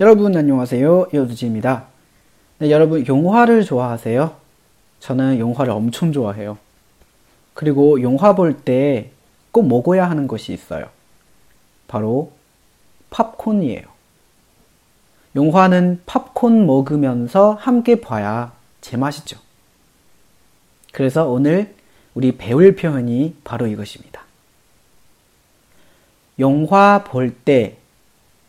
여러분 안녕하세요. 요즈지입니다. 네, 여러분 영화를 좋아하세요? 저는 영화를 엄청 좋아해요. 그리고 영화 볼 때 꼭 먹어야 하는 것이 있어요. 바로 팝콘이에요. 영화는 팝콘 먹으면서 함께 봐야 제맛이죠. 그래서 오늘 우리 배울 표현이 바로 이것입니다. 영화 볼때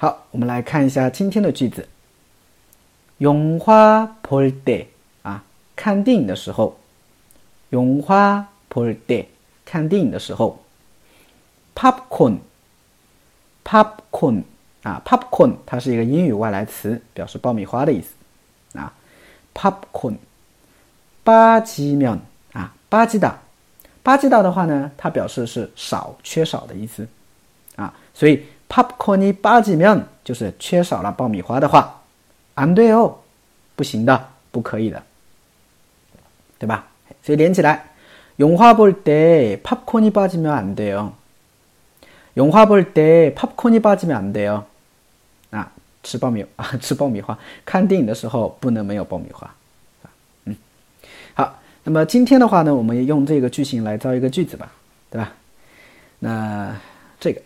好，我们来看一下今天的句子。영화볼 때， 啊，看电影的时候。영화볼 때， 看电影的时候。popcorn，popcorn。啊，popcorn 它是一个英语外来词，表示爆米花的意思。啊，popcorn，巴基面啊，巴基达，巴基达的话呢，它表示是少、缺少的意思。啊，所以 popcorn 巴基面就是缺少了爆米花的话，安对哦，不行的，不可以的，对吧？所以连起来，영화볼때 popcorn 빠지면안돼 요。 영화볼때 popcorn 빠지면안돼 요。 啊，吃爆米啊，吃爆米花。看电影的时候不能没有爆米花，啊，嗯，好。那么今天的话呢，我们用这个句型来造一个句子吧，对吧？那这个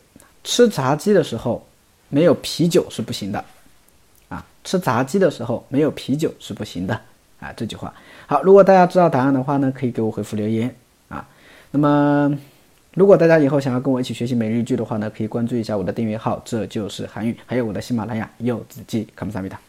吃炸鸡的时候没有啤酒是不行的，啊，吃炸鸡的时候没有啤酒是不行的，啊，这句话。好，如果大家知道答案的话呢，可以给我回复留言啊。那么。如果大家以后想要跟我一起学习每日一句的话呢，可以关注一下我的订阅号，这就是韩语，还有我的喜马拉雅柚子鸡，卡姆萨米达。